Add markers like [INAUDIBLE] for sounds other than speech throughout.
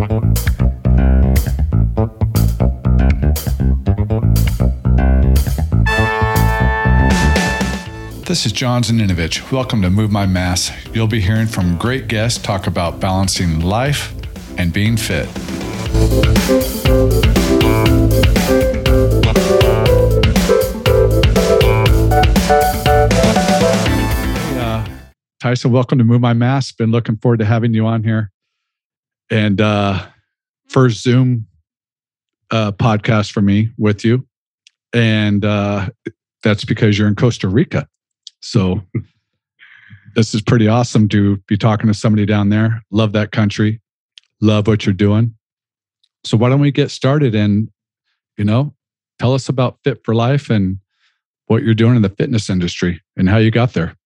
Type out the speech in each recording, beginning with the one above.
This is John Zaninovich. Welcome to Move My Mass. You'll be hearing from great guests talk about balancing life and being fit. Hey, uh, Tyson, welcome to Move My Mass. Been looking forward to having you on here. And uh, first Zoom uh, podcast for me with you. And uh, that's because you're in Costa Rica. So [LAUGHS] this is pretty awesome to be talking to somebody down there. Love that country. Love what you're doing. So why don't we get started and, you know, tell us about Fit for Life and what you're doing in the fitness industry and how you got there.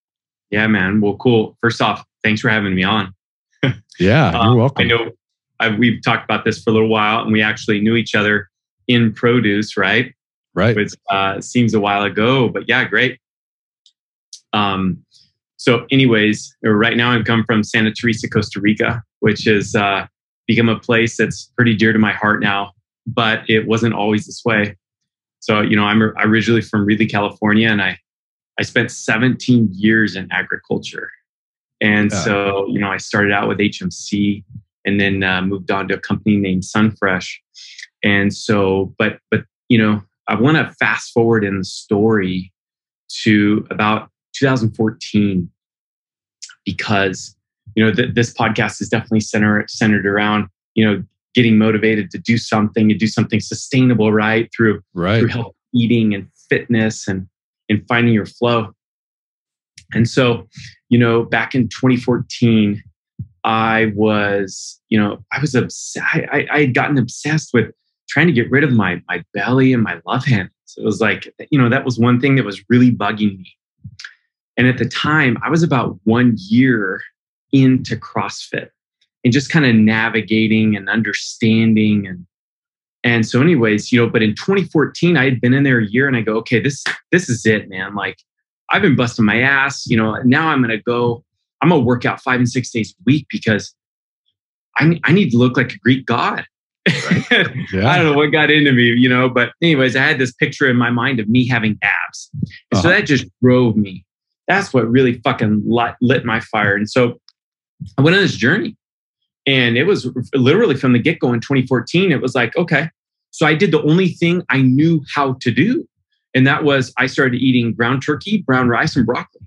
Yeah, man. Well, cool. First off, thanks for having me on. [LAUGHS] yeah, you're uh, welcome. I know I've, we've talked about this for a little while and we actually knew each other in produce, right? Right. Which uh, seems a while ago, but yeah, great. Um, so, anyways, right now I'm come from Santa Teresa, Costa Rica, which has uh, become a place that's pretty dear to my heart now. But it wasn't always this way. So, you know, I'm originally from Reedley, California, and I I spent 17 years in agriculture. And yeah. so, you know, I started out with HMC and then uh, moved on to a company named Sunfresh. And so, but but you know, I want to fast forward in the story to about 2014 because you know th- this podcast is definitely center, centered around you know getting motivated to do something and do something sustainable right through right. through health eating and fitness and and finding your flow and so you know back in 2014 i was you know i was obs- I, I had gotten obsessed with trying to get rid of my my belly and my love handles it was like you know that was one thing that was really bugging me and at the time, I was about one year into CrossFit and just kind of navigating and understanding and and so anyways, you know, but in 2014 I had been in there a year and I go, okay, this this is it, man. Like I've been busting my ass, you know, now I'm going to go I'm going to work out 5 and 6 days a week because I I need to look like a Greek god. Right. [LAUGHS] Yeah. I don't know what got into me, you know, but anyways, I had this picture in my mind of me having abs. Uh-huh. so that just drove me that's what really fucking lit, lit my fire. And so I went on this journey and it was literally from the get go in 2014. It was like, okay. So I did the only thing I knew how to do. And that was I started eating ground turkey, brown rice, and broccoli.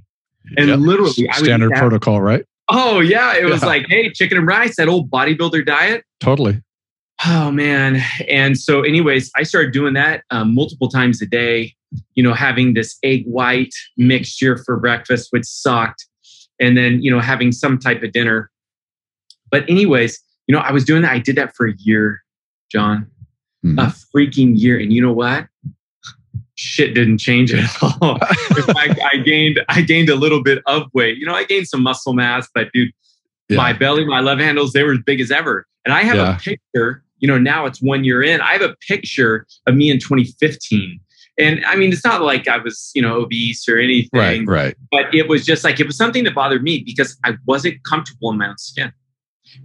And yep. literally, standard protocol, right? Oh, yeah. It was yeah. like, hey, chicken and rice, that old bodybuilder diet. Totally. Oh, man. And so, anyways, I started doing that um, multiple times a day you know, having this egg white mixture for breakfast, which sucked. And then, you know, having some type of dinner. But, anyways, you know, I was doing that. I did that for a year, John, mm-hmm. a freaking year. And you know what? Shit didn't change at [LAUGHS] all. In fact, I gained, I gained a little bit of weight. You know, I gained some muscle mass, but dude, yeah. my belly, my love handles, they were as big as ever. And I have yeah. a picture, you know, now it's one year in. I have a picture of me in 2015 and I mean, it's not like I was, you know, obese or anything. Right, right. But it was just like, it was something that bothered me because I wasn't comfortable in my own skin.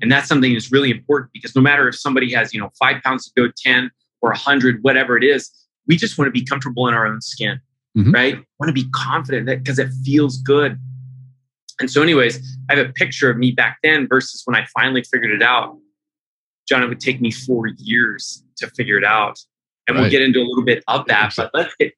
And that's something that's really important because no matter if somebody has, you know, five pounds to go 10 or 100, whatever it is, we just want to be comfortable in our own skin, mm-hmm. right? Want to be confident that because it feels good. And so, anyways, I have a picture of me back then versus when I finally figured it out. John, it would take me four years to figure it out and right. we'll get into a little bit of that. But let's get,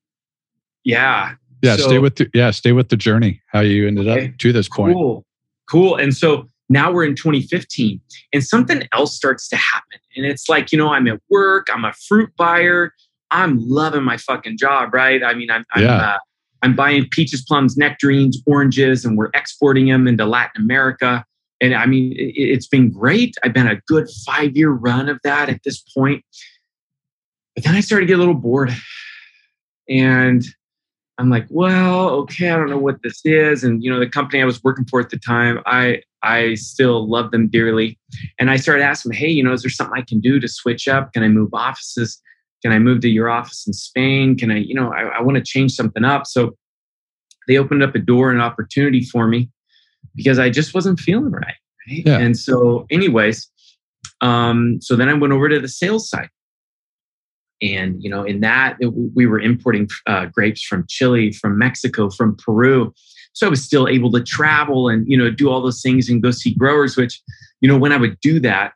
yeah, yeah. So, stay with the, yeah, stay with the journey. How you ended okay, up to this point. Cool, cool. And so now we're in 2015, and something else starts to happen. And it's like you know, I'm at work. I'm a fruit buyer. I'm loving my fucking job, right? I mean, I'm, I'm yeah. Uh, I'm buying peaches, plums, nectarines, oranges, and we're exporting them into Latin America. And I mean, it, it's been great. I've been a good five year run of that at this point. But then I started to get a little bored. And I'm like, well, okay, I don't know what this is. And you know, the company I was working for at the time, I I still love them dearly. And I started asking, hey, you know, is there something I can do to switch up? Can I move offices? Can I move to your office in Spain? Can I, you know, I, I want to change something up. So they opened up a door and opportunity for me because I just wasn't feeling right. right? Yeah. And so, anyways, um, so then I went over to the sales side. And, you know, in that, it, we were importing uh, grapes from Chile, from Mexico, from Peru. So I was still able to travel and, you know, do all those things and go see growers, which, you know, when I would do that,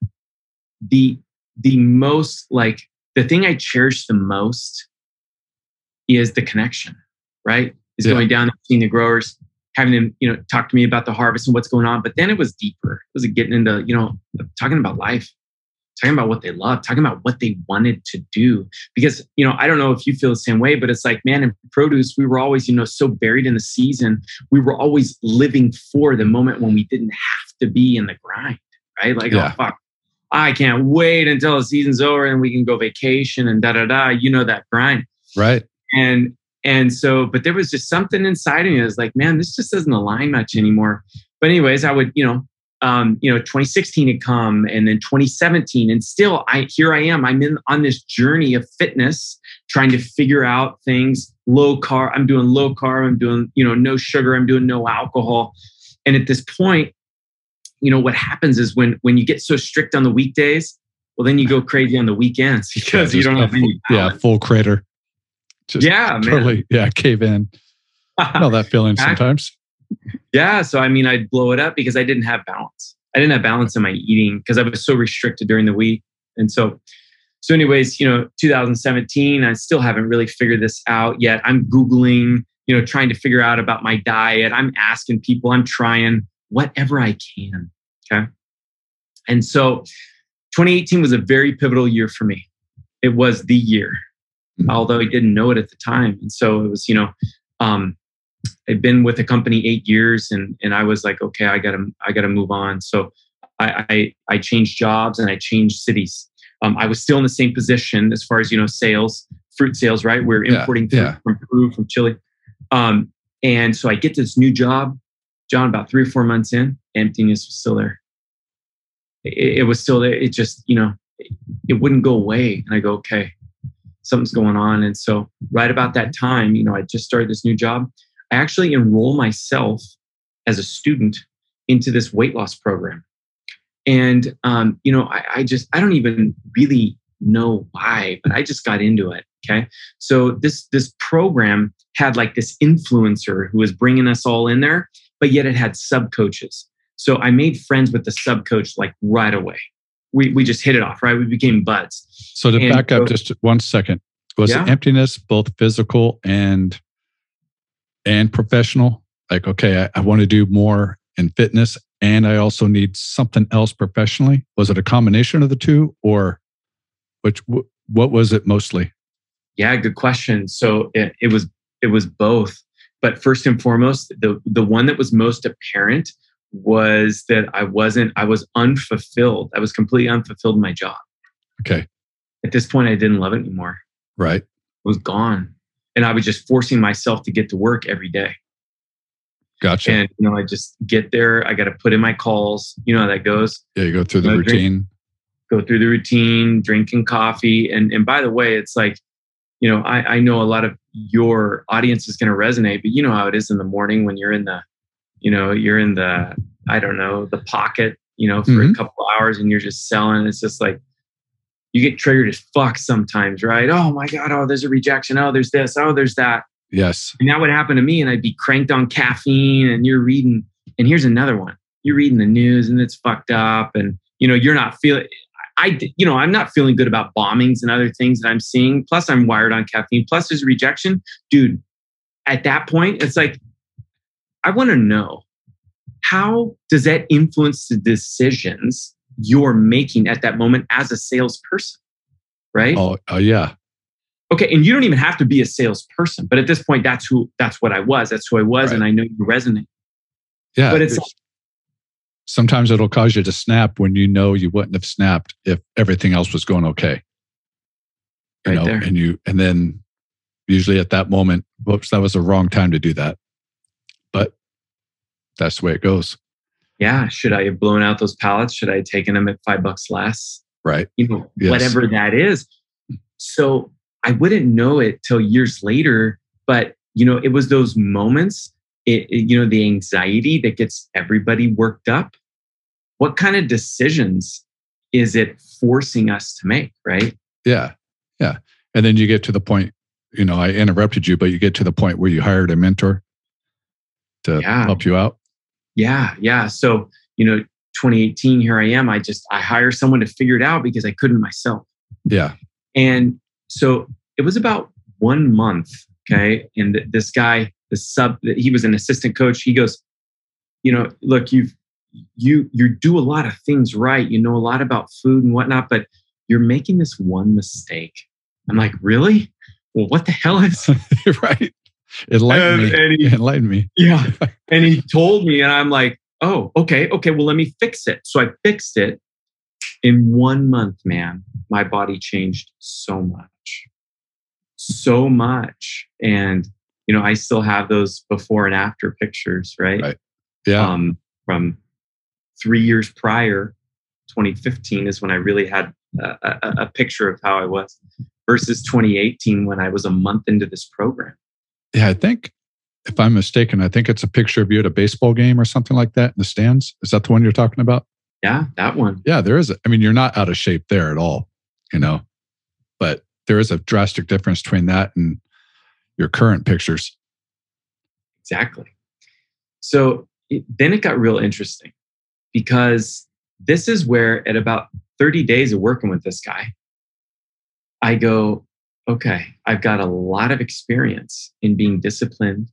the, the most like the thing I cherish the most is the connection, right? Is yeah. going down and seeing the growers, having them, you know, talk to me about the harvest and what's going on. But then it was deeper. It was getting into, you know, talking about life, talking about what they love, talking about what they wanted to do. Because, you know, I don't know if you feel the same way, but it's like, man, in produce, we were always, you know, so buried in the season. We were always living for the moment when we didn't have to be in the grind, right? Like, oh, yeah. oh, fuck. I can't wait until the season's over and we can go vacation and da da da. You know that grind. Right. And and so, but there was just something inside of me that was like, man, this just doesn't align much anymore. But anyways, I would, you know, um, you know, 2016 had come and then 2017, and still I here I am. I'm in on this journey of fitness, trying to figure out things, low carb. I'm doing low carb, I'm doing, you know, no sugar, I'm doing no alcohol. And at this point, you know, what happens is when when you get so strict on the weekdays, well, then you go crazy on the weekends [LAUGHS] because yeah, you don't have any. Yeah, full crater. Just yeah, totally. Man. Yeah, cave in. I know that [LAUGHS] feeling sometimes. Yeah. So, I mean, I'd blow it up because I didn't have balance. I didn't have balance in my eating because I was so restricted during the week. And so, so anyways, you know, 2017, I still haven't really figured this out yet. I'm Googling, you know, trying to figure out about my diet. I'm asking people, I'm trying whatever I can. Okay. And so 2018 was a very pivotal year for me. It was the year, mm-hmm. although I didn't know it at the time. And so it was, you know, um, I'd been with the company eight years, and and I was like, okay, I gotta I gotta move on. So I I, I changed jobs and I changed cities. Um, I was still in the same position as far as you know sales, fruit sales, right? We're importing yeah, yeah. from Peru, from Chile, um, and so I get this new job. John, about three or four months in, emptiness was still there. It, it was still there. It just you know it, it wouldn't go away, and I go, okay, something's going on. And so right about that time, you know, I just started this new job I actually enroll myself as a student into this weight loss program. And, um, you know, I, I just, I don't even really know why, but I just got into it. Okay. So this, this program had like this influencer who was bringing us all in there, but yet it had sub coaches. So I made friends with the sub coach like right away. We, we just hit it off, right? We became buds. So to and back up so, just one second, was yeah. emptiness both physical and and professional like okay I, I want to do more in fitness and i also need something else professionally was it a combination of the two or which what was it mostly yeah good question so it, it was it was both but first and foremost the the one that was most apparent was that i wasn't i was unfulfilled i was completely unfulfilled in my job okay at this point i didn't love it anymore right it was gone and I was just forcing myself to get to work every day. Gotcha. And you know, I just get there. I got to put in my calls. You know how that goes. Yeah, you go through the you know, routine. Drink, go through the routine, drinking coffee, and and by the way, it's like, you know, I I know a lot of your audience is going to resonate, but you know how it is in the morning when you're in the, you know, you're in the I don't know the pocket, you know, for mm-hmm. a couple hours and you're just selling. It's just like you get triggered as fuck sometimes, right? Oh my God, oh, there's a rejection. Oh, there's this. Oh, there's that. Yes. And that would happen to me, and I'd be cranked on caffeine, and you're reading, and here's another one. You're reading the news and it's fucked up, and you know, you're not feeling I you know, I'm not feeling good about bombings and other things that I'm seeing. Plus, I'm wired on caffeine. Plus, there's rejection. Dude, at that point, it's like, I want to know how does that influence the decisions you're making at that moment as a salesperson, right? Oh, uh, yeah. Okay, and you don't even have to be a salesperson, but at this point, that's who that's what I was. That's who I was, right. and I know you resonate. Yeah, but it's, it's sometimes it'll cause you to snap when you know you wouldn't have snapped if everything else was going okay. You right know, there. and you and then usually at that moment, whoops, that was the wrong time to do that. But that's the way it goes yeah, should I have blown out those pallets? Should I have taken them at five bucks less? Right. You know, yes. whatever that is. Hmm. So I wouldn't know it till years later, but you know, it was those moments, it, it, you know, the anxiety that gets everybody worked up. What kind of decisions is it forcing us to make, right? Yeah. Yeah. And then you get to the point, you know, I interrupted you, but you get to the point where you hired a mentor to Yeah. help you out. Yeah, yeah. So, you know, 2018, here I am. I just I hire someone to figure it out because I couldn't myself. Yeah. And so it was about one month. Okay. And th- this guy, the sub, he was an assistant coach. He goes, you know, look, you've, you, you do a lot of things right. You know a lot about food and whatnot, but you're making this one mistake. I'm like, really? Well, what the hell is? [LAUGHS] right. Enlighten And- me. and he- Enlighten me. yeah. [LAUGHS] And he told me, and I'm like, oh, okay, okay, well, let me fix it. So I fixed it. In one month, man, my body changed so much. So much. And, you know, I still have those before and after pictures, right? Right. Yeah. Um, from three years prior, 2015 is when I really had a, a, a picture of how I was versus 2018 when I was a month into this program. yeah. I think, if I'm mistaken, I think it's a picture of you at a baseball game or something like that in the stands. Is that the one you're talking about? Yeah, that one. Yeah, there is. A, I mean, you're not out of shape there at all, you know, but there is a drastic difference between that and your current pictures. Exactly. So it, then it got real interesting because this is where, at about 30 days of working with this guy, I go, okay, I've got a lot of experience in being disciplined,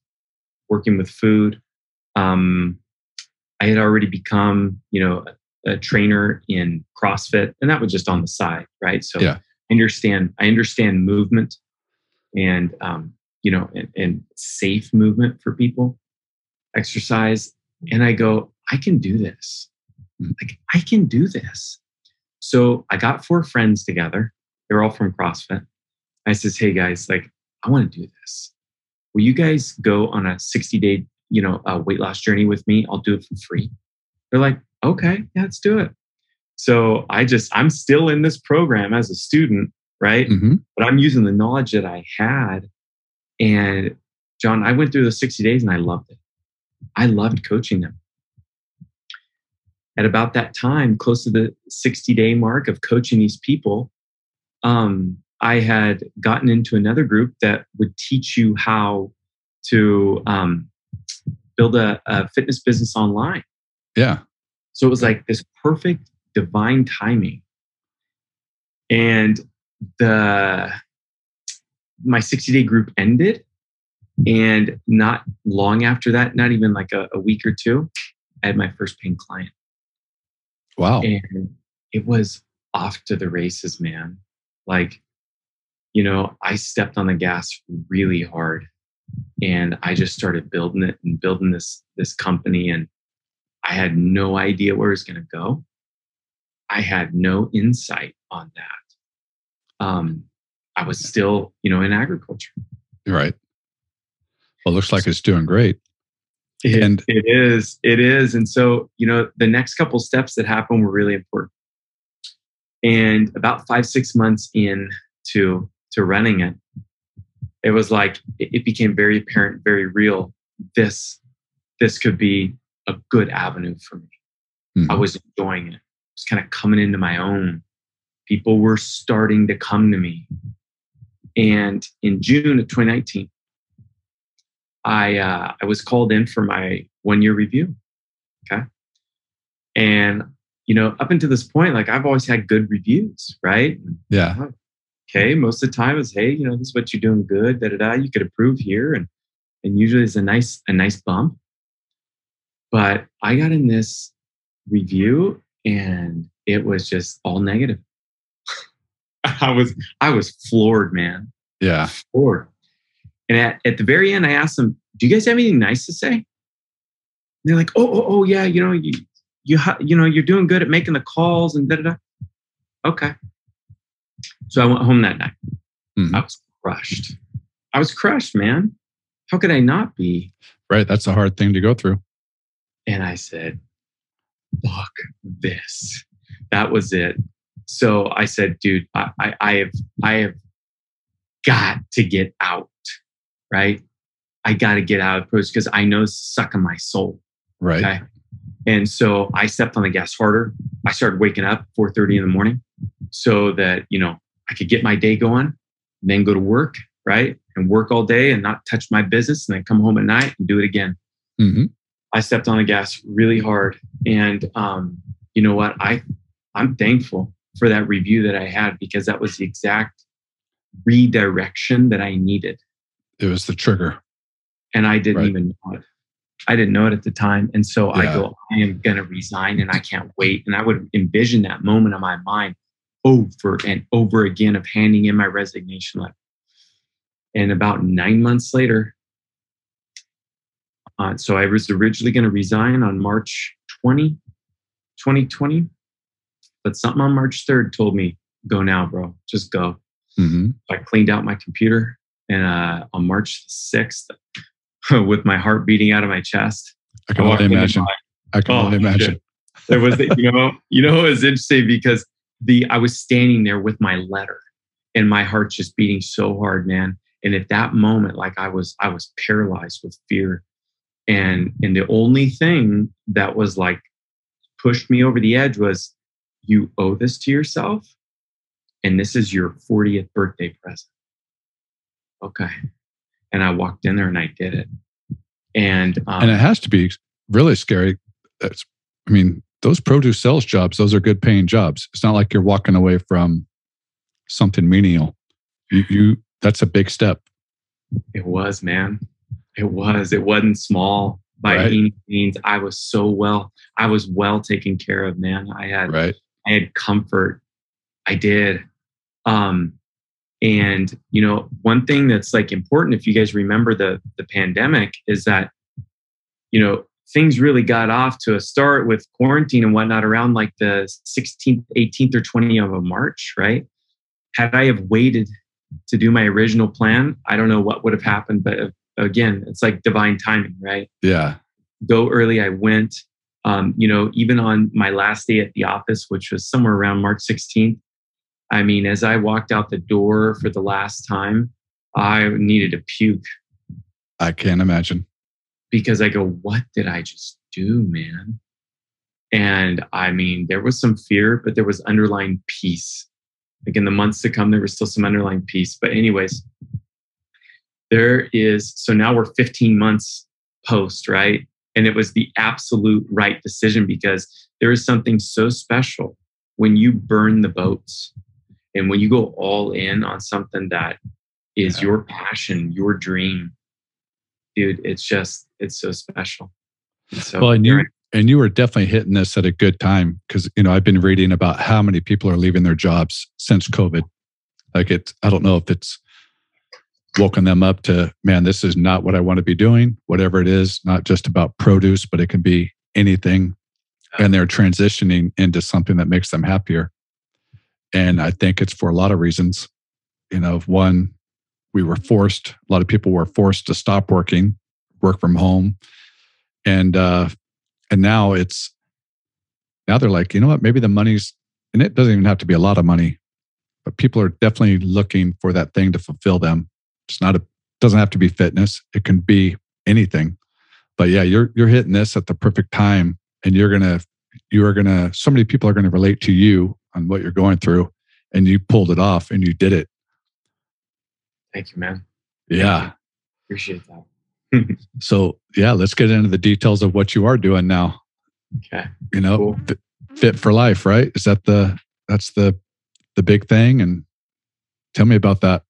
working with food. Um, I had already become, you know, a, a trainer in CrossFit, and that was just on the side, right? So Yeah. I understand. I understand movement, and um, you know, and, and safe movement for people, exercise. And I go, I can do this. Like, I can do this. So I got four friends together. They're all from CrossFit. I says, hey guys, like, I want to do this. Will you guys go on a 60 day, you know, uh, weight loss journey with me? I'll do it for free. They're like, okay, yeah, let's do it. So I just, I'm still in this program as a student, right? hmm but I'm using the knowledge that I had. And John, I went through the 60 days and I loved it. I loved coaching them. At about that time, close to the 60 day mark of coaching these people, um, I had gotten into another group that would teach you how to um, build a, a fitness business online. Yeah. So it was like this perfect divine timing. And the my 60 day group ended. And not long after that, not even like a, a week or two, I had my first paying client. Wow. And it was off to the races, man. Like, you know, I stepped on the gas really hard and I just started building it and building this this company and I had no idea where it was going to go. I had no insight on that. Um, I was still, you know, in agriculture. Right. Well, it looks like it's doing great. It, And- it is, it is. And so, you know, the next couple steps that happened were really important. And about five, six months in to to running it, it was like it, it became very apparent, very real. This this could be a good avenue for me. Mhm. I was enjoying it. It was kind of coming into my own. People were starting to come to me. And in June of 2019, I uh, I was called in for my one year review. Okay, and you know, up until this point, like I've always had good reviews, right? Yeah. Okay, most of the time is hey, you know, this is what you're doing good. Da da da. You could improve here, and and usually it's a nice a nice bump. But I got in this review, and it was just all negative. I was I was floored, man Yeah. forward. And at, at the very end, I asked them, "Do you guys have anything nice to say?" And they're like, "Oh, oh, oh, yeah, you know, you, you, you know, you're doing good at making the calls and da da da." Okay. So I went home that night. Mhm. I was crushed. I was crushed, man. How could I not be? Right. That's a hard thing to go through. And I said, "Fuck this." That was it. So I said, "Dude, I, I, I have, I have got to get out. Right? I got to get out of pros because I know it's sucking my soul. Right. Okay. And so I stepped on the gas harder. I started waking up 4:30 in the morning so that, you know, I could get my day going, and then go to work, right? And work all day and not touch my business and then come home at night and do it again. hmm I stepped on the gas really hard. And um, you know what? I I'm thankful for that review that I had because that was the exact redirection that I needed. It was the trigger. And I didn't Right. even know it. I didn't know it at the time. And so I go, I am gonna resign and I can't wait. And I would envision that moment in my mind over and over again of handing in my resignation letter. And about nine months later, uh, so I was originally going to resign on March 20, 2020. But something on March 3rd told me, go now, bro. Just go. hmm I cleaned out my computer. And uh, on March 6th, [LAUGHS] with my heart beating out of my chest, I can only imagine. I can Oh, only imagine. shit. there was the, you know you know it was interesting because the I was standing there with my letter and my heart just beating so hard man and at that moment like I was I was paralyzed with fear and and the only thing that was like pushed me over the edge was you owe this to yourself and this is your 40th birthday present okay and I walked in there and I did it and um, and it has to be really scary. That's, I mean, those produce sales jobs, those are good paying jobs. It's not like you're walking away from something menial. You, you that's a big step. It was, man. It was. It wasn't small by Right. any means. I was so well. I was well taken care of, man. I had Right. I had comfort. I did. Um, and you know, one thing that's like important, if you guys remember the the pandemic, is that you know things really got off to a start with quarantine and whatnot around like the 16th, 18th, or 20th of March, right? Had I have waited to do my original plan, I don't know what would have happened. But uh, again, it's like divine timing, right? Yeah. go early. I went. Um, you know, even on my last day at the office, which was somewhere around March 16th. I mean, as I walked out the door for the last time, I needed to puke I can't imagine. because I go, what did I just do, man? And I mean, there was some fear, but there was underlying peace. Like in the months to come, there was still some underlying peace. But, anyways, there is so now we're 15 months post, right? And it was the absolute right decision because there is something so special when you burn the boats and when you go all in on something that is Yeah. your passion, your dream, dude, it's just it's so special. And so Well, and you and you were definitely hitting this at a good time because you know I've been reading about how many people are leaving their jobs since COVID. Like it, I don't know if it's woken them up to man, this is not what I want to be doing. Whatever it is, not just about produce, but it can be anything, and they're transitioning into something that makes them happier. And I think it's for a lot of reasons. You know, one, we were forced. A lot of people were forced to stop working, work from home, and uh, and now it's now they're like, you know what? Maybe the money's and it doesn't even have to be a lot of money, but people are definitely looking for that thing to fulfill them. It's not a doesn't have to be fitness. It can be anything. But yeah, you're you're hitting this at the perfect time, and you're gonna you are gonna so many people are gonna relate to you on what you're going through, and you pulled it off and you did it. Thank you, man. Yeah. Appreciate that. [LAUGHS] So yeah, let's get into the details of what you are doing now. Okay. You know, Cool. fit, fit for life, right? Is that the that's the the big thing? And tell me about that.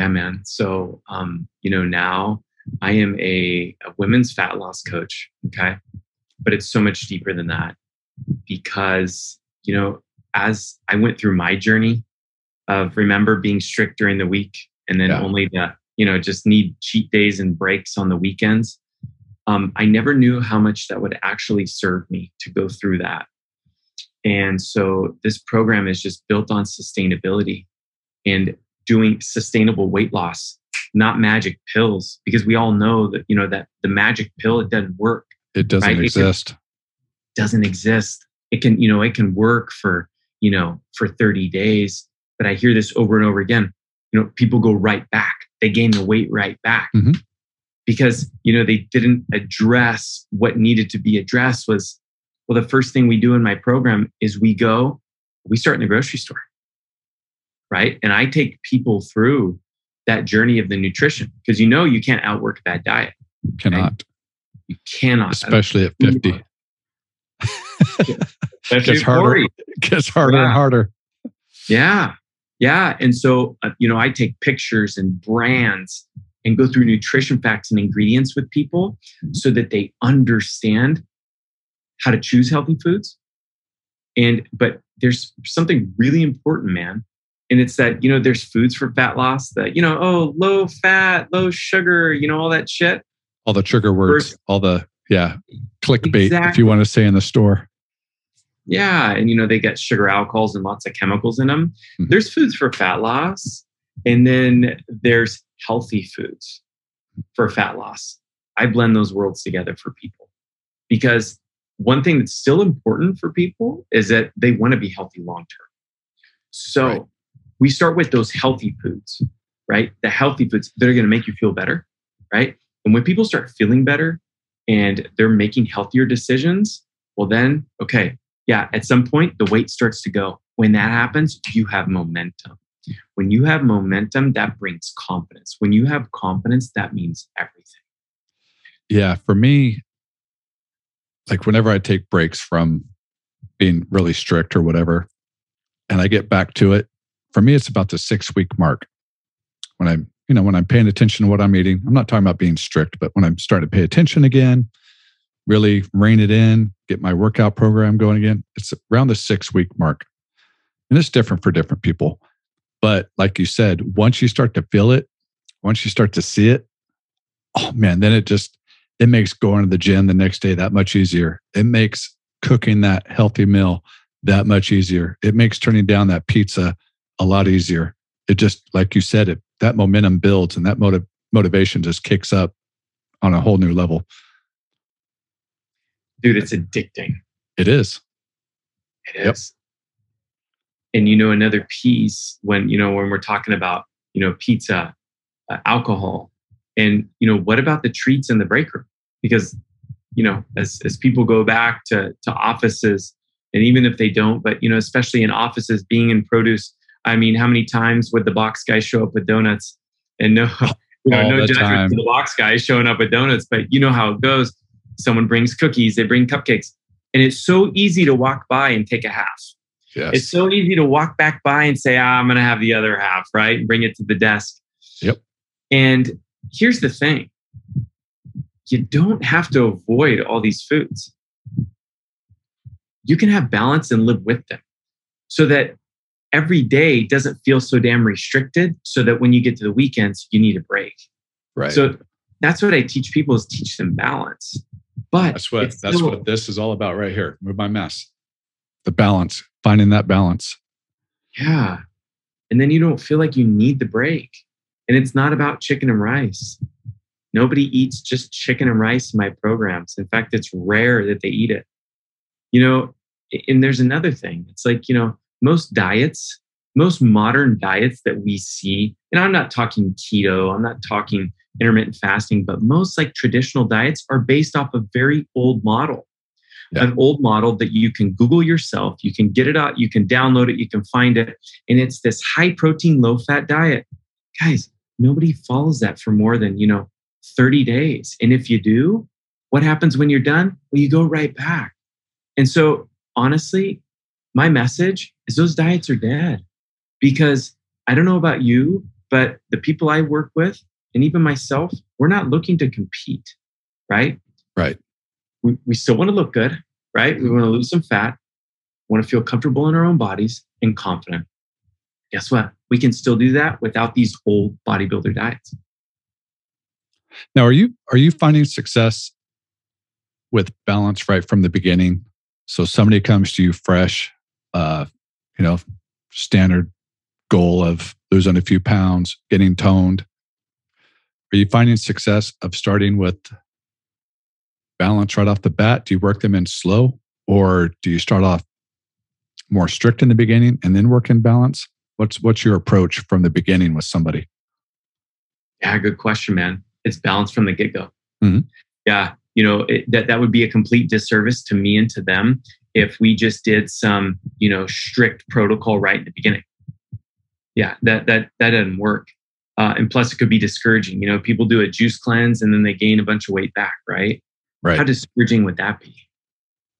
Yeah, man. So, um, you know, now I am a, a women's fat loss coach. Okay. But it's so much deeper than that because, you know, as I went through my journey of remember being strict during the week and then Yeah. only the, you know, just need cheat days and breaks on the weekends. Um, I never knew how much that would actually serve me to go through that. And so this program is just built on sustainability and doing sustainable weight loss, not magic pills, because we all know that, you know, that the magic pill, it doesn't work, It doesn't Right, it can- exist. doesn't exist. It can, you know, it can work for, you know, for 30 days. But I hear this over and over again. You know, people go right back. They gain the weight right back Mhm. because you know they didn't address what needed to be addressed was well the first thing we do in my program is we go we start in the grocery store right and i take people through that journey of the nutrition because you know you can't outwork that diet cannot right? you cannot especially at 50 [LAUGHS] it [LAUGHS] gets harder it gets harder yeah. and harder yeah yeah and so uh, you know i take pictures and brands and go through nutrition facts and ingredients with people mm-hmm. so that they understand how to choose healthy foods. And, but there's something really important, man. And it's that, you know, there's foods for fat loss that, you know, oh, low fat, low sugar, you know, all that shit. All the trigger words, First, all the, yeah, clickbait, exactly. if you want to say in the store. Yeah. And, you know, they get sugar alcohols and lots of chemicals in them. Mm-hmm. There's foods for fat loss. And then there's healthy foods for fat loss. I blend those worlds together for people because one thing that's still important for people is that they want to be healthy long term. So right. We start with those healthy foods, right? The healthy foods that are going to make you feel better, right? And when people start feeling better and they're making healthier decisions, well, then, okay, yeah, at some point the weight starts to go. When that happens, you have momentum. When you have momentum, that brings confidence. When you have confidence, that means everything. Yeah, for me, like whenever I take breaks from being really strict or whatever, and I get back to it, for me, it's about the six week mark. When I'm, you know, when I'm paying attention to what I'm eating, I'm not talking about being strict, but when I'm starting to pay attention again, really rein it in, get my workout program going again, it's around the six week mark. And it's different for different people. But like you said, once you start to feel it, once you start to see it, oh man, then it just it makes going to the gym the next day that much easier. It makes cooking that healthy meal that much easier. It makes turning down that pizza a lot easier. It just like you said, it that momentum builds and that motiv- motivation just kicks up on a whole new level. Dude, it's addicting. It is. It is and you know another piece when you know when we're talking about you know pizza uh, alcohol and you know what about the treats in the break room because you know as as people go back to to offices and even if they don't but you know especially in offices being in produce i mean how many times would the box guy show up with donuts and no you [LAUGHS] know, no judgment to the box guy showing up with donuts but you know how it goes someone brings cookies they bring cupcakes and it's so easy to walk by and take a half Yes. It's so easy to walk back by and say, ah, I'm going to have the other half, right? And bring it to the desk. Yep. And here's the thing you don't have to avoid all these foods. You can have balance and live with them so that every day doesn't feel so damn restricted, so that when you get to the weekends, you need a break. Right. So that's what I teach people is teach them balance. But that's what that's still, what this is all about right here. Move My Mass. The balance finding that balance. Yeah. And then you don't feel like you need the break. And it's not about chicken and rice. Nobody eats just chicken and rice in my programs. In fact, it's rare that they eat it. You know, and there's another thing. It's like, you know, most diets, most modern diets that we see, and I'm not talking keto, I'm not talking intermittent fasting, but most like traditional diets are based off a very old model yeah. an old model that you can Google yourself. You can get it out, you can download it, you can find it. And it's this high protein, low fat diet. Guys, nobody follows that for more than, you know, 30 days. And if you do, what happens when you're done? Well, you go right back. And so, honestly, my message is those diets are dead because I don't know about you, but the people I work with and even myself, we're not looking to compete, right? Right we, we still want to look good, right? We want to lose some fat, want to feel comfortable in our own bodies and confident. Guess what? We can still do that without these old bodybuilder diets. Now, are you are you finding success with balance right from the beginning? So somebody comes to you fresh, uh, you know, standard goal of losing a few pounds, getting toned. Are you finding success of starting with balance right off the bat? Do you work them in slow or do you start off more strict in the beginning and then work in balance? What's what's your approach from the beginning with somebody? Yeah, good question, man. it's balanced from the get go. Mm-hmm. Yeah, you know it, that that would be a complete disservice to me and to them if we just did some you know strict protocol right in the beginning. Yeah, that that that doesn't work. Uh, and plus, it could be discouraging. You know, people do a juice cleanse and then they gain a bunch of weight back, right? Right. How discouraging would that be?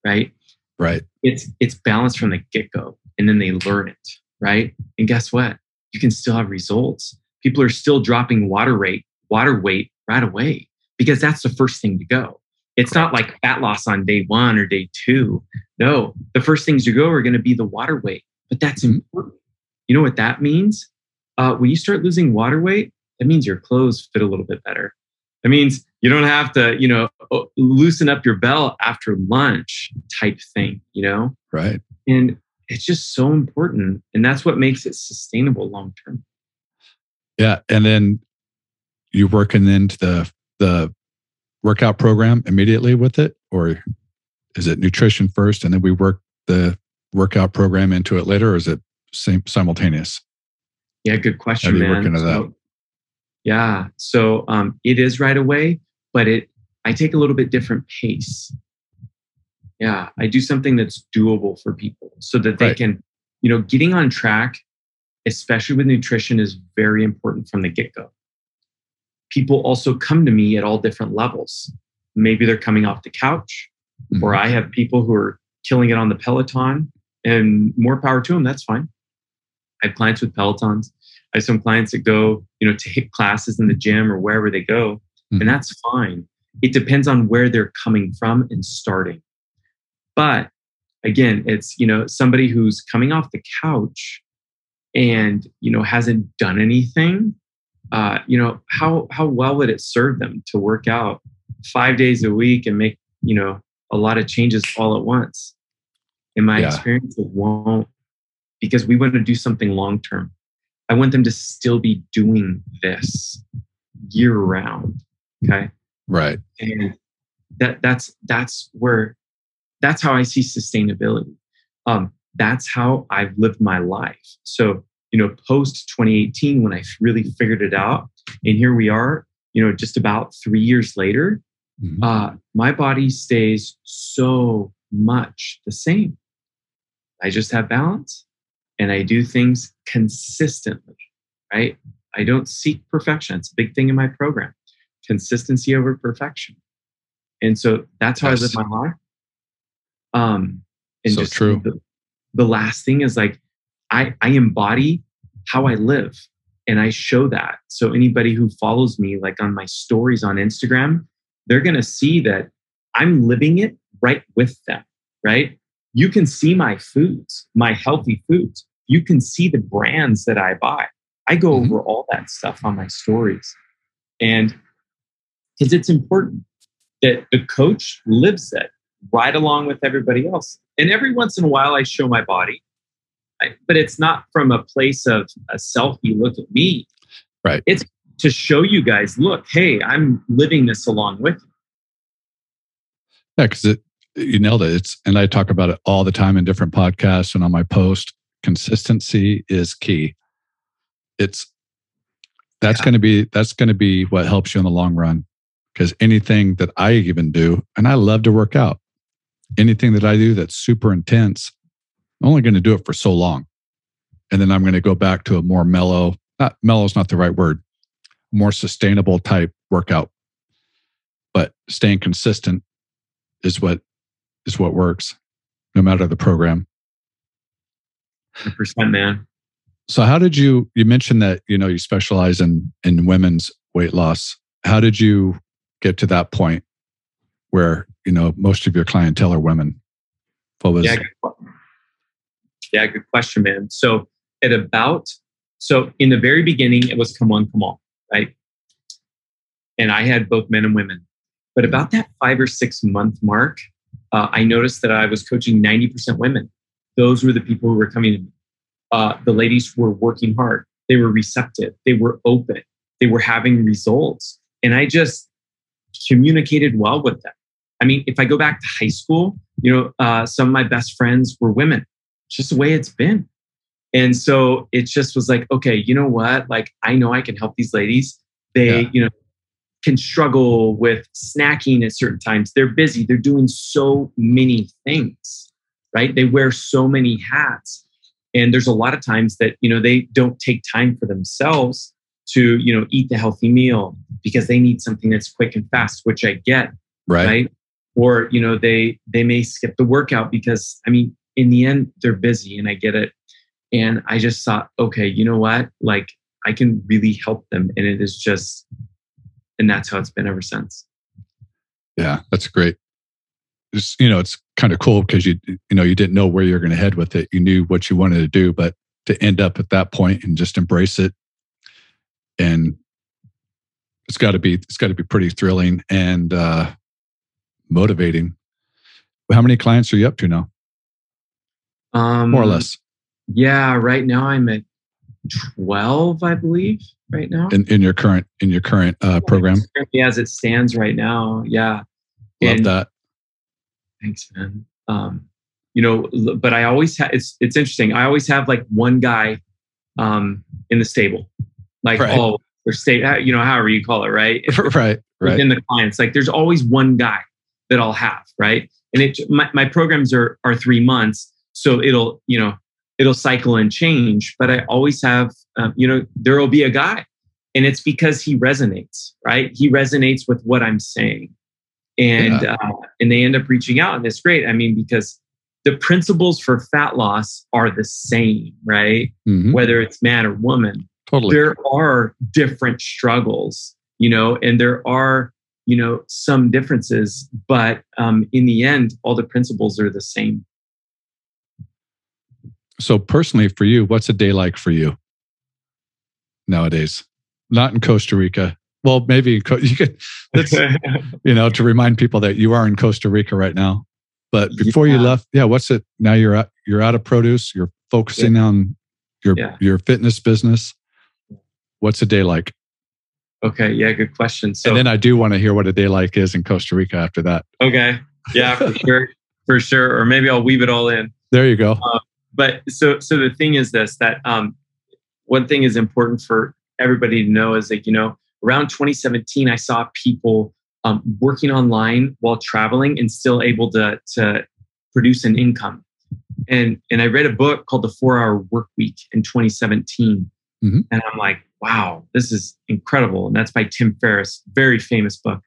Right. Right. It's it's balanced from the get go, and then they learn it, right? And guess what? You can still have results. People are still dropping water rate, water weight right away because that's the first thing to go. It's not like fat loss on day one or day two. No, the first things you go are going to be the water weight, but that's mm-hmm. important. You know what that means? Uh, when you start losing water weight, that means your clothes fit a little bit better. That means you don't have to, you know, loosen up your belt after lunch type thing, you know? Right. And it's just so important. And that's what makes it sustainable long term. Yeah. And then you're working into the the workout program immediately with it, or is it nutrition first and then we work the workout program into it later, or is it same simultaneous? Yeah, good question, man. So, yeah, so um, it is right away, but it I take a little bit different pace. Yeah, I do something that's doable for people so that they right. can, you know, getting on track, especially with nutrition, is very important from the get go people also come to me at all different levels. Maybe they're coming off the couch, mm-hmm. or I have people who are killing it on the Peloton, and more power to them. That's fine. I have clients with Pelotons. I have some clients that go, you know, take classes in the gym or wherever they go, mm-hmm. and that's fine. It depends on where they're coming from and starting. But again, it's you know somebody who's coming off the couch and you know hasn't done anything uh, you know, how how well would it serve them to work out five days a week and make you know a lot of changes all at once? In my yeah. experience, it won't because we want to do something long term. I want them to still be doing this year round. Okay. Right. And that that's that's where that's how I see sustainability. Um, that's how I've lived my life. So you know, post 2018 when I really figured it out. And here we are, you know, just about three years later, mm-hmm. uh, my body stays so much the same. I just have balance and I do things consistently, right? I don't seek perfection. It's a big thing in my program consistency over perfection. And so that's how yes. I live my life. Um, and so just true. The, the last thing is like I, I embody how I live and I show that. So anybody who follows me, like on my stories on Instagram, they're going to see that I'm living it right with them, right? You can see my foods, my healthy foods. You can see the brands that I buy. I go mm-hmm. over all that stuff on my stories. And because it's important that the coach lives it right along with everybody else. And every once in a while, I show my body but it's not from a place of a selfie look at me. Right. It's to show you guys, look, hey, I'm living this along with you. Yeah, because it you nailed it. It's and I talk about it all the time in different podcasts and on my post. Consistency is key. It's that's yeah. going to be that's going to be what helps you in the long run. Because anything that I even do, and I love to work out, anything that I do that's super intense, I'm only going to do it for so long. And then I'm going to go back to a more mellow, not mellow is not the right word, more sustainable type workout. But staying consistent is what is what works, no matter the program. 100% man. So how did you you mentioned that, you know, you specialize in in women's weight loss. How did you get to that point where, you know, most of your clientele are women? What was yeah, yeah, good question, man. So at about so in the very beginning, it was come on, come on, right? And I had both men and women. But about that five or six month mark, uh, I noticed that I was coaching 90% women. Those were the people who were coming to me. Uh, the ladies were working hard. They were receptive. They were open. They were having results. And I just communicated well with them. I mean, if I go back to high school, you know, uh, some of my best friends were women just the way it's been. And so it just was like, okay, you know what? Like, I know I can help these ladies. They, yeah. you know, can struggle with snacking at certain times. They're busy. They're doing so many things, right? They wear so many hats. And there's a lot of times that, you know, they don't take time for themselves to, you know, eat the healthy meal because they need something that's quick and fast, which I get. Right. right? Or, you know, they they may skip the workout because I mean, in the end, they're busy and I get it. And I just thought, okay, you know what? Like I can really help them. And it is just and that's how it's been ever since. Yeah, that's great. It's, you know, it's kind of cool because you you know you didn't know where you're going to head with it. You knew what you wanted to do, but to end up at that point and just embrace it, and it's got to be it's got to be pretty thrilling and uh, motivating. How many clients are you up to now? Um, More or less. Yeah, right now I'm at twelve, I believe. Right now, in, in your current in your current uh, program. as it stands right now, yeah. Love And- that. Thanks, man. Um, you know, but I always have. It's it's interesting. I always have like one guy um, in the stable, like Right. oh, or state, you know, however you call it, right? [LAUGHS] right. Right. Within the clients, like there's always one guy that I'll have, right? And it my, my programs are are three months, so it'll you know it'll cycle and change. But I always have, um, you know, there will be a guy, and it's because he resonates, right? He resonates with what I'm saying, and uh, and they end up reaching out, and it's great. I mean, because the principles for fat loss are the same, right? Mhm. Whether it's man or woman, Totally. there are different struggles, you know, and there are, you know, some differences, but um, in the end, all the principles are the same. So personally, for you, what's a day like for you nowadays? Not in Costa Rica. Well, maybe [LAUGHS] you could. That's [LAUGHS] you know to remind people that you are in Costa Rica right now. But before you left, yeah, what's it? Now you're out, you're out of produce. You're focusing on your Yeah. your fitness business. What's a day like? okay, yeah, good question. So, and then I do want to hear what a day like is in Costa Rica after that. okay, yeah, for [LAUGHS] sure, for sure, or maybe I'll weave it all in. There you go. Um, but so so the thing is this that um one thing is important for everybody to know is like you know around 2017 i saw people um, working online while traveling and still able to to produce an income. And and i read a book called the four hour work week in 2017 Mhm. and i'm like wow this is incredible. And that's by tim ferriss very famous book.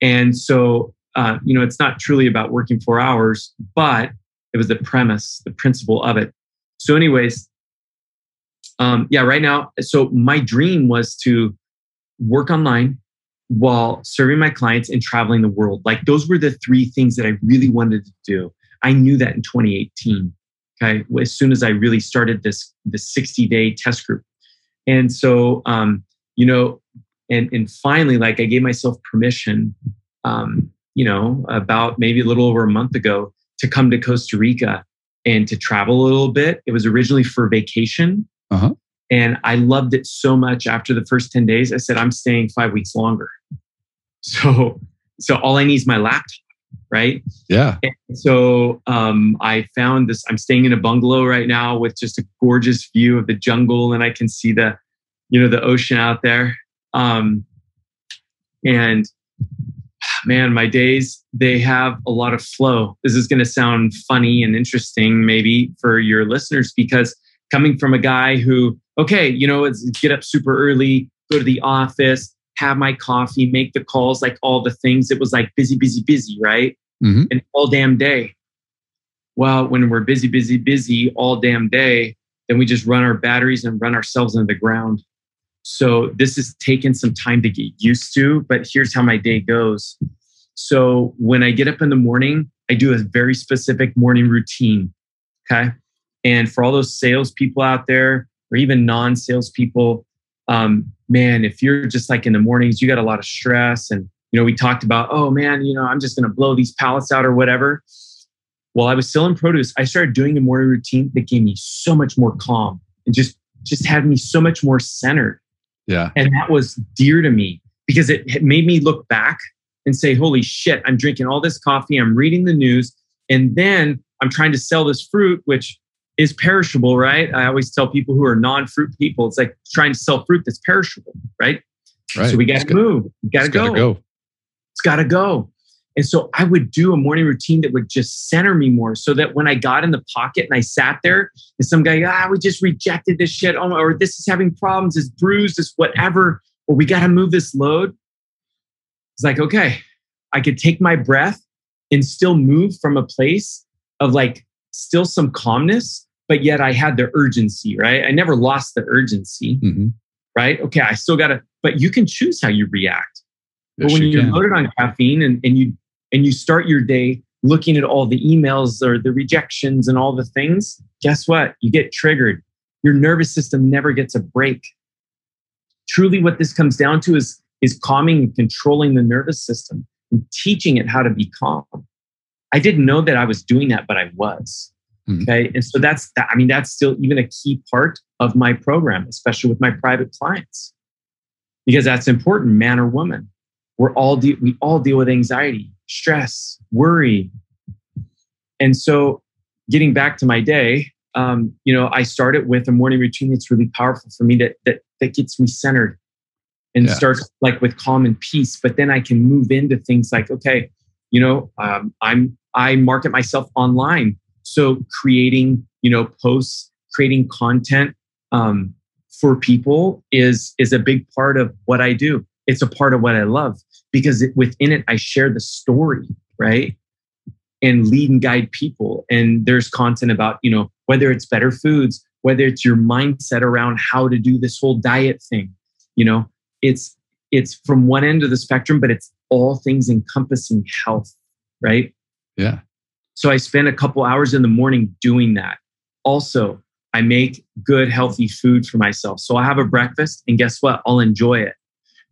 And so uh, you know it's not truly about working four hours but it was the premise, the principle of it. So, anyways, um, yeah, right now, so my dream was to work online while serving my clients and traveling the world. Like those were the three things that I really wanted to do. I knew that in 2018. Okay, as soon as I really started this this 60 day test group, and so um, you know, and and finally, like I gave myself permission, um, you know, about maybe a little over a month ago to come to Costa Rica and to travel a little bit. It was originally for vacation. Uh-huh. And I loved it so much after the first 10 days. I said, I'm staying five weeks longer. [LAUGHS] So, so all I need is my laptop, right? Yeah. And so um, I found this. I'm staying in a bungalow right now with just a gorgeous view of the jungle, and I can see the, you know, the ocean out there. Um, and man, my days they have a lot of flow. This is going to sound funny and interesting, maybe for your listeners, because coming from a guy who, okay, you know, it's get up super early, go to the office, have my coffee, make the calls, like all the things. It was like busy, busy, busy, right? Mhm. And all damn day. Well, when we're busy, busy, busy all damn day, then we just run our batteries and run ourselves into the ground. So this has taken some time to get used to, but here's how my day goes. So when I get up in the morning, I do a very specific morning routine. Okay. And for all those salespeople out there, or even non salespeople, um, man, if you're just like in the mornings, you got a lot of stress. And, you know, we talked about, oh man, you know, I'm just going to blow these pallets out or whatever. While I was still in produce, I started doing a morning routine that gave me so much more calm and just, just had me so much more centered. Yeah. And that was dear to me because it made me look back and say, holy shit, I'm drinking all this coffee, I'm reading the news, and then I'm trying to sell this fruit, which is perishable, right? I always tell people who are non fruit people, it's like trying to sell fruit that's perishable, right? Right. So we got to move. We got to go. go. It's got to go. And so I would do a morning routine that would just center me more so that when I got in the pocket and I sat there and some guy, ah, we just rejected this shit, oh, or this is having problems, it's bruised, it's whatever, or we got to move this load. It's like, okay, I could take my breath and still move from a place of like still some calmness, but yet I had the urgency, right? I never lost the urgency, Mm-hmm. right? Okay, I still got to, but you can choose how you react. Yes, but when you you're loaded on caffeine and, and you and you start your day looking at all the emails or the rejections and all the things, guess what? You get triggered. Your nervous system never gets a break. Truly, what this comes down to is, is calming and controlling the nervous system and teaching it how to be calm. I didn't know that I was doing that, but I was. Mhm. Okay. And so that's that. I mean, that's still even a key part of my program, especially with my private clients, because that's important, man or woman we're all de- we all deal with anxiety stress worry. And so getting back to my day um, you know i started with a morning routine that's really powerful for me that that, that gets me centered and Yeah. starts like with calm and peace. But then i can move into things like okay you know um, i'm i market myself online. So creating you know posts creating content um, for people is is a big part of what i do. It's a part of what I love because it, within it, I share the story, right? And lead and guide people. And there's content about, you know, whether it's better foods, whether it's your mindset around how to do this whole diet thing, you know, it's it's from one end of the spectrum, but it's all things encompassing health, right? Yeah. So I spend a couple hours in the morning doing that. Also, I make good, healthy food for myself. So I have a breakfast, and guess what? I'll enjoy it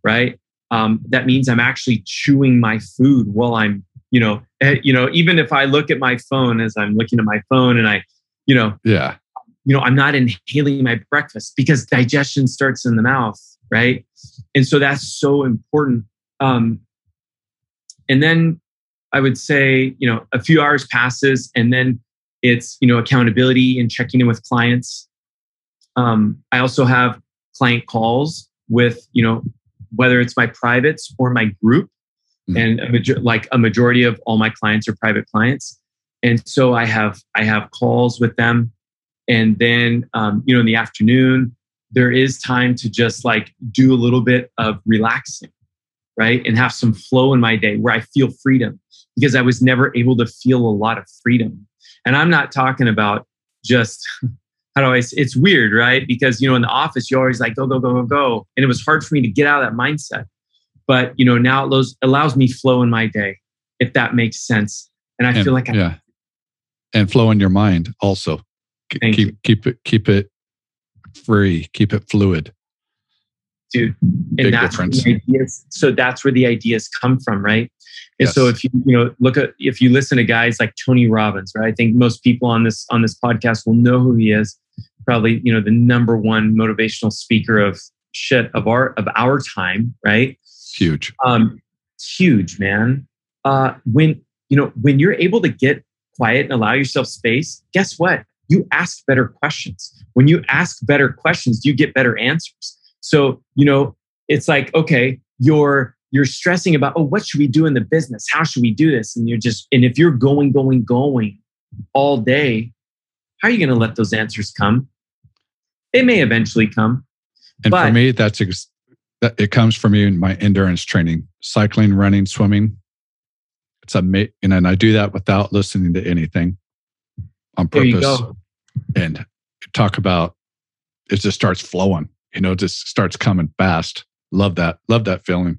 right? Um, that means I'm actually chewing my food while I'm, you know, eh, you know, even if I look at my phone as I'm looking at my phone and I, you know, Yeah. you know, I'm not inhaling my breakfast because digestion starts in the mouth, right? And so that's so important. Um, and then I would say, you know, a few hours passes, and then it's you know accountability and checking in with clients. Um, I also have client calls with you know whether it's my privates or my group, Mhm. and a major- like a majority of all my clients are private clients, and so I have I have calls with them, and then um, you know in the afternoon there is time to just like do a little bit of relaxing, right, and have some flow in my day where I feel freedom because I was never able to feel a lot of freedom, and I'm not talking about just [LAUGHS] how do I? It's weird, right? Because you know, in the office, you're always like go, go, go, go, go, and it was hard for me to get out of that mindset. But you know, now it allows, allows me flow in my day, if that makes sense. And I And- feel like I, yeah. And flow in your mind also. Thank keep you. keep it keep it free, keep it fluid. Dude, Big and that's where difference. ideas. So that's where the ideas come from, right? And so if you you know look at if you listen to guys like Tony Robbins, right? I think most people on this on this podcast will know who he is. Probably you know the number one motivational speaker of shit of our of our time, right? Huge. um, huge, man. Uh, when you know when you're able to get quiet and allow yourself space, guess what? You ask better questions. When you ask better questions, you get better answers. So you know it's like okay, you're you're stressing about oh, what should we do in the business? How should we do this? And you're just and if you're going, going, going all day, how are you going to let those answers come? They may eventually come. And for me, that's ex- that it comes from me in my endurance training, cycling, running, swimming. It's a ma- and then I do that without listening to anything on purpose. And talk about it just starts flowing, you know, just starts coming fast. Love that. Love that feeling.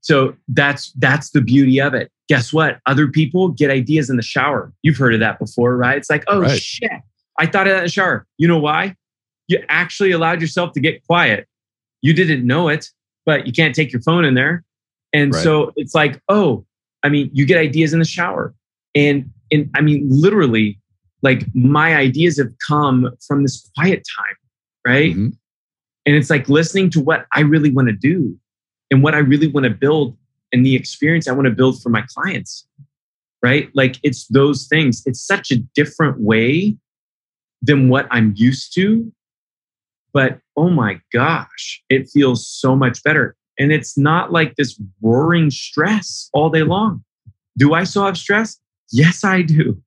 So that's that's the beauty of it. Guess what? Other people get ideas in the shower. You've heard of that before, right? It's like, oh Right. shit, I thought of that in the shower. You know why? You actually allowed yourself to get quiet. You didn't know it, but you can't take your phone in there. And Right. so it's like, oh, I mean, you get ideas in the shower. And and I mean, literally, like my ideas have come from this quiet time, right? Mhm. And it's like listening to what I really want to do and what I really want to build and the experience I want to build for my clients. Right? Like it's those things. It's such a different way than what I'm used to. But oh my gosh, it feels so much better. And it's not like this roaring stress all day long. Do I still have stress? Yes, I do.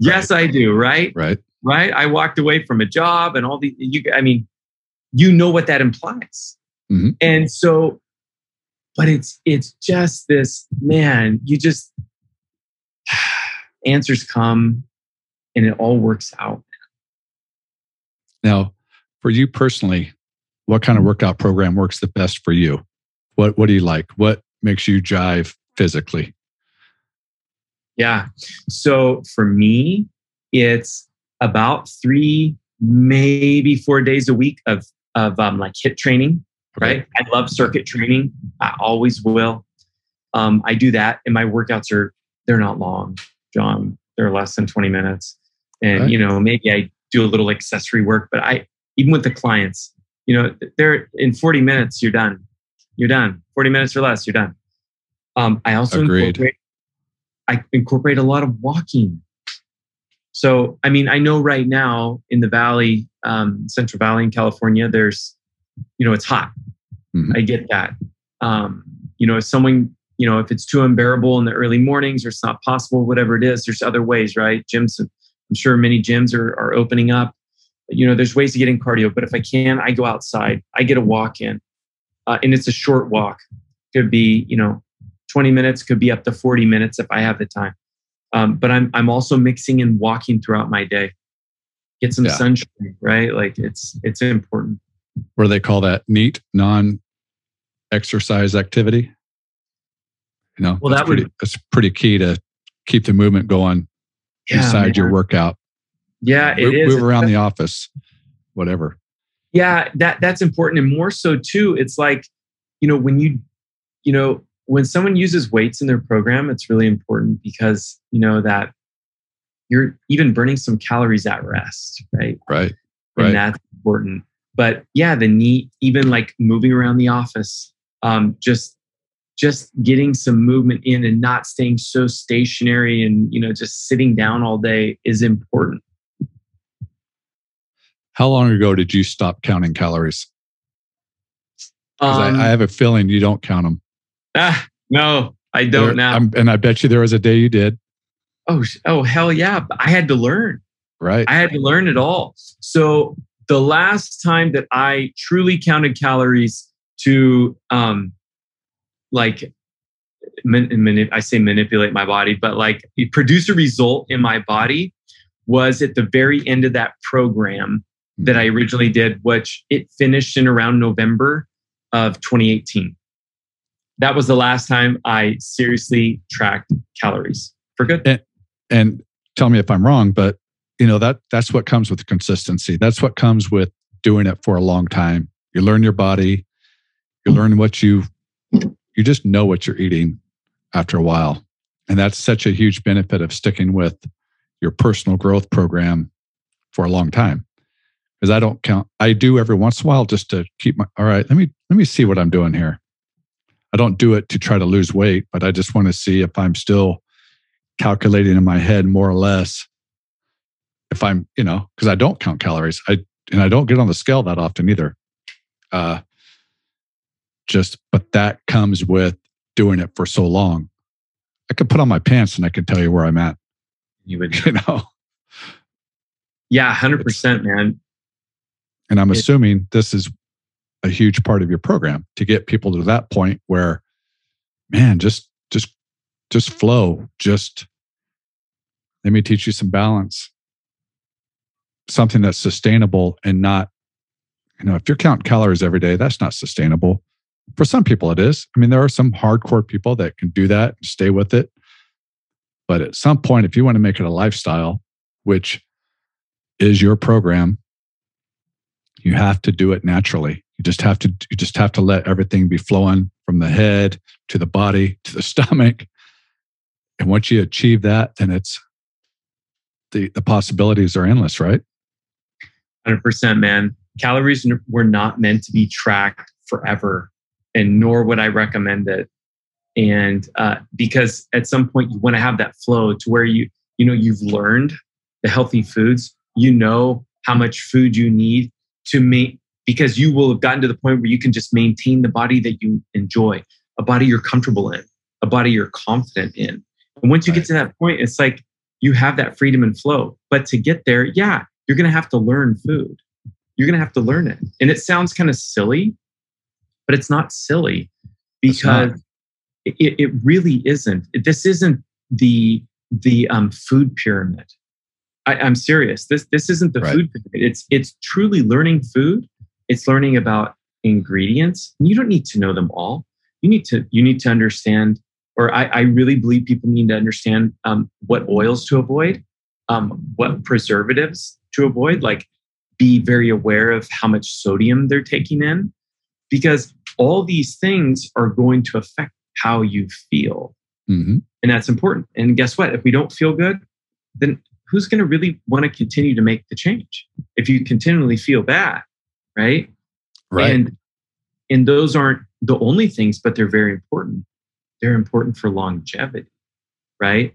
Yes, I do. Right. Right. Right. I walked away from a job and all the, you, I mean, you know what that implies. Mhm. And so, but it's, it's just this, man, you just, [SIGHS] answers come and it all works out. Now, for you personally, what kind of workout program works the best for you? What What do you like? What makes you jive physically? Yeah. So for me, it's about three, maybe four days a week of of um, like HIIT training. Right. I love circuit training. I always will. Um, I do that, and my workouts are they're not long, John. They're less than twenty minutes, and Right. you know maybe I do a little accessory work, but I even with the clients, you know, they're in forty minutes you're done. You're done. Forty minutes or less, you're done. Um, I also Agreed. incorporate I incorporate a lot of walking. So, I mean, I know right now in the Valley, um, Central Valley in California, there's, you know, it's hot. Mhm. I get that. Um, you know, if someone, you know, if it's too unbearable in the early mornings or it's not possible, whatever it is, there's other ways, right? Gyms, I'm sure many gyms are, are opening up. You know, there's ways to get in cardio, but if I can, I go outside, I get a walk in, uh, and it's a short walk. Could be, you know, 20 minutes, could be up to 40 minutes if I have the time. Um, but I'm I'm also mixing and walking throughout my day. Get some Yeah. sunshine, right? Like it's it's important. What do they call that? Neat non exercise activity. You know, Well, that's that would- pretty, that's pretty key to keep the movement going beside your man. workout. Yeah, it move, is. move around the office, whatever. yeah that that's important and more so too it's like you know when you you know when someone uses weights in their program it's really important because you know that you're even burning some calories at rest right Right. and Right. that's important but yeah the knee, even like moving around the office um just just getting some movement in and not staying so stationary and you know just sitting down all day is important How long ago did you stop counting calories? Um, I, I have a feeling you don't count them. Ah, no i don't now and I bet you there was a day you did. Oh, oh, hell yeah. I had to learn. Right. I had to learn it all. So the last time that I truly counted calories to um like man, mani- I say manipulate my body, but like produce a result in my body was at the very end of that program that I originally did, which it finished in around November of 2018. That was the last time I seriously tracked calories for good. and tell me if I'm wrong, but you know that that's what comes with consistency. That's what comes with doing it for a long time. You learn your body, you learn what you you just know what you're eating after a while. And that's such a huge benefit of sticking with your personal growth program for a long time. Because I don't count I do every once in a while just to keep my all right, let me let me see what I'm doing here. I don't do it to try to lose weight, but I just want to see if I'm still calculating in my head more or less if i'm you know because i don't count calories. I and i don't get on the scale that often either. Uh just but that comes with doing it for so long. I could put on my pants and i can tell you where i'm at. You would [LAUGHS] you know? Yeah, hundred percent, man. and i'm It- assuming this is a huge part of your program to get people to that point where man just just just flow just let me teach you some balance. Something that's sustainable and not you know if you're counting calories every day that's not sustainable. For some people it is. I mean there are some hardcore people that can do that and stay with it. But at some point if you want to make it a lifestyle which is your program you have to do it naturally you just have to you just have to let everything be flowing from the head to the body to the [LAUGHS] stomach and once you achieve that then it's the the possibilities are endless right Hundred percent, man. Calories were not meant to be tracked forever, and nor would I recommend it. And uh, because at some point you want to have that flow to where you you know you've learned the healthy foods, you know how much food you need to make because you will have gotten to the point where you can just maintain the body that you enjoy, a body you're comfortable in, a body you're confident in. And once you right. get to that point, it's like you have that freedom and flow. But to get there, yeah, you're going to have to learn food. You're going to have to learn it. And it sounds kind of silly, but it's not silly because it, it really isn't. This isn't the the um, food pyramid. I, am serious. This this isn't the right. food pyramid. It's it's truly learning food. It's learning about ingredients. You don't need to know them all. You need to you need to understand, or I, I really believe people need to understand um, what oils to avoid, um, what preservatives to avoid. Like, be very aware of how much sodium they're taking in, because all these things are going to affect how you feel. Mm-hmm. And that's important. And guess what? If we don't feel good, then who's going to really want to continue to make the change? If you continually feel bad, right? Right. And and those aren't the only things, but they're very important. They're important for longevity, right?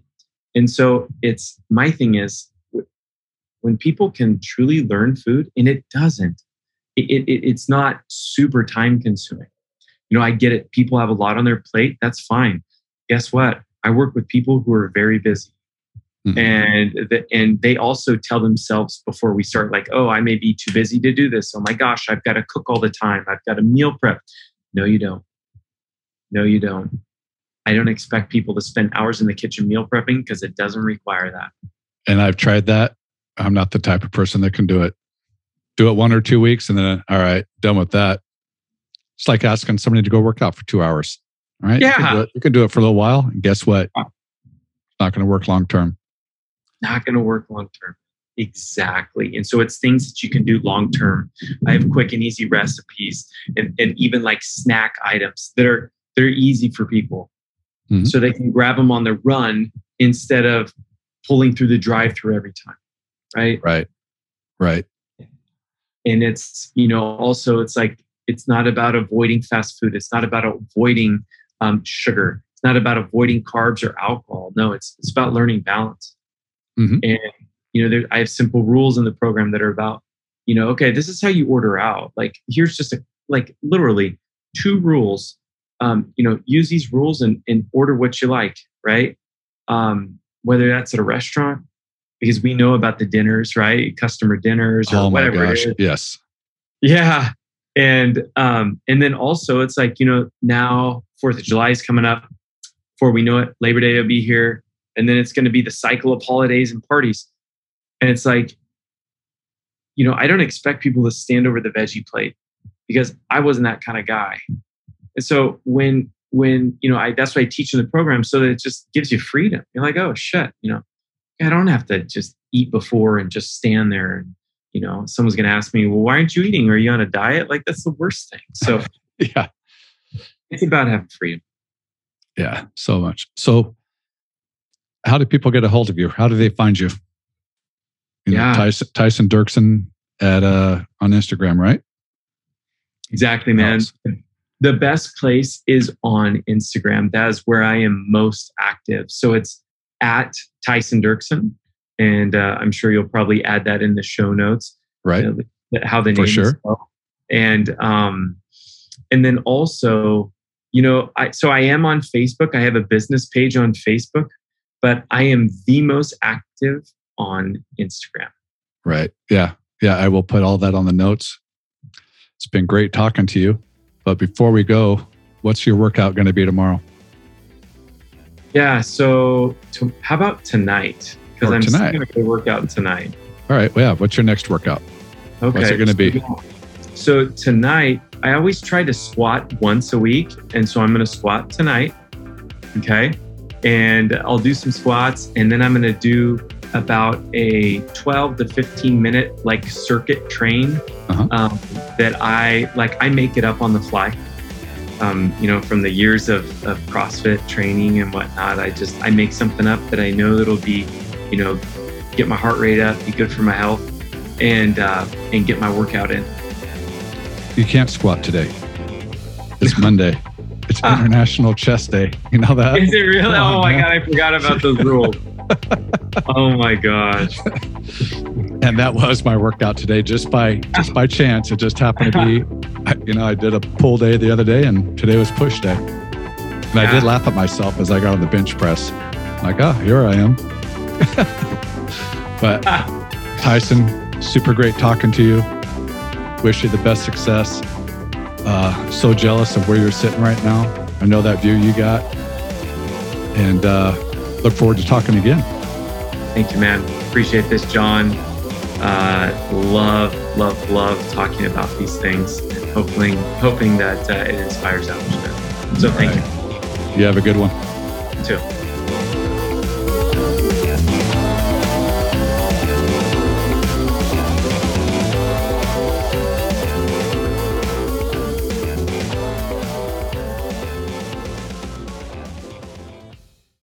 And so it's my thing is when people can truly learn food, and it doesn't, it, it, it's not super time consuming. You know, I get it. People have a lot on their plate. That's fine. Guess what? I work with people who are very busy. Mm-hmm. And the, and they also tell themselves before we start, like, oh, I may be too busy to do this. Oh my gosh, I've got to cook all the time. I've got to meal prep. No, you don't. No, you don't. I don't expect people to spend hours in the kitchen meal prepping because it doesn't require that. And I've tried that. I'm not the type of person that can do it. Do it one or two weeks and then, all right, done with that. It's like asking somebody to go work out for two hours. All right. Yeah. You can do it, you can do it for a little while. And guess what? It's not going to work long term. Not going to work long term. Exactly. And so it's things that you can do long term. I have quick and easy recipes and, and even like snack items that are they're easy for people. Mm-hmm. So they can grab them on the run instead of pulling through the drive through every time. Right. Right. Right. And it's, you know, also it's like it's not about avoiding fast food. It's not about avoiding um, sugar. It's not about avoiding carbs or alcohol. No, it's it's about learning balance. Mm-hmm. And you know, there, I have simple rules in the program that are about, you know, okay, this is how you order out. Like here's just a like literally two rules. Um, you know, use these rules and, and order what you like, right? Um, whether that's at a restaurant, because we know about the dinners, right? Customer dinners or oh whatever. Gosh, yes. Yeah and um, and then also it's like you know now Fourth of July is coming up. Before we know it, Labor Day will be here, and then it's going to be the cycle of holidays and parties. And it's like, you know, I don't expect people to stand over the veggie plate because I wasn't that kind of guy. And so when when you know, I that's why I teach in the program so that it just gives you freedom. You're like, oh shit, you know, I don't have to just eat before and just stand there and you know, someone's going to ask me, well, why aren't you eating? Are you on a diet? Like that's the worst thing. So [LAUGHS] yeah, it's about having freedom. Yeah, so much. So how do people get a hold of you? How do they find you? you yeah. Know, Tyson, Tyson Dirksen at, uh, on Instagram, right? Exactly, man. The best place is on Instagram. That is where I am most active. So it's at Tyson Dirksen and uh, I'm sure you'll probably add that in the show notes. Right. You know, how the name For sure. And um, and then also, you know, I so I am on Facebook. I have a business page on Facebook, but I am the most active on Instagram. Right. Yeah. Yeah. I will put all that on the notes. It's been great talking to you. But before we go, what's your workout going to be tomorrow? Yeah. So, to, how about tonight? because I'm tonight. going to work out tonight. All right. Well, yeah. What's your next workout? Okay. What's it going to be? So tonight, I always try to squat once a week, and so I'm going to squat tonight. Okay, and I'll do some squats, and then I'm going to do about a 12 to 15 minute like circuit train uh-huh. um, that I like. I make it up on the fly. Um, you know, from the years of, of CrossFit training and whatnot, I just I make something up that I know that'll be you know, get my heart rate up, be good for my health, and uh, and get my workout in. You can't squat today. It's [LAUGHS] Monday. [LAUGHS] International Chest Day. You know that? Is it really? Oh, oh my man. god, I forgot about those rules. [LAUGHS] oh my gosh. and that was my workout today, just by just by chance. It just happened to be, [LAUGHS] you know, I did a pull day the other day, and today was push day. And yeah. I did laugh at myself as I got on the bench press. Like, oh, here I am. but Tyson, super great talking to you. Wish you the best success. Uh, so jealous of where you're sitting right now. I know that view you got, and uh, look forward to talking again. Thank you, man. Appreciate this, John. Uh, love, love, love talking about these things and hoping, hoping that uh, it inspires others. So thank right. you. You have a good one. You too.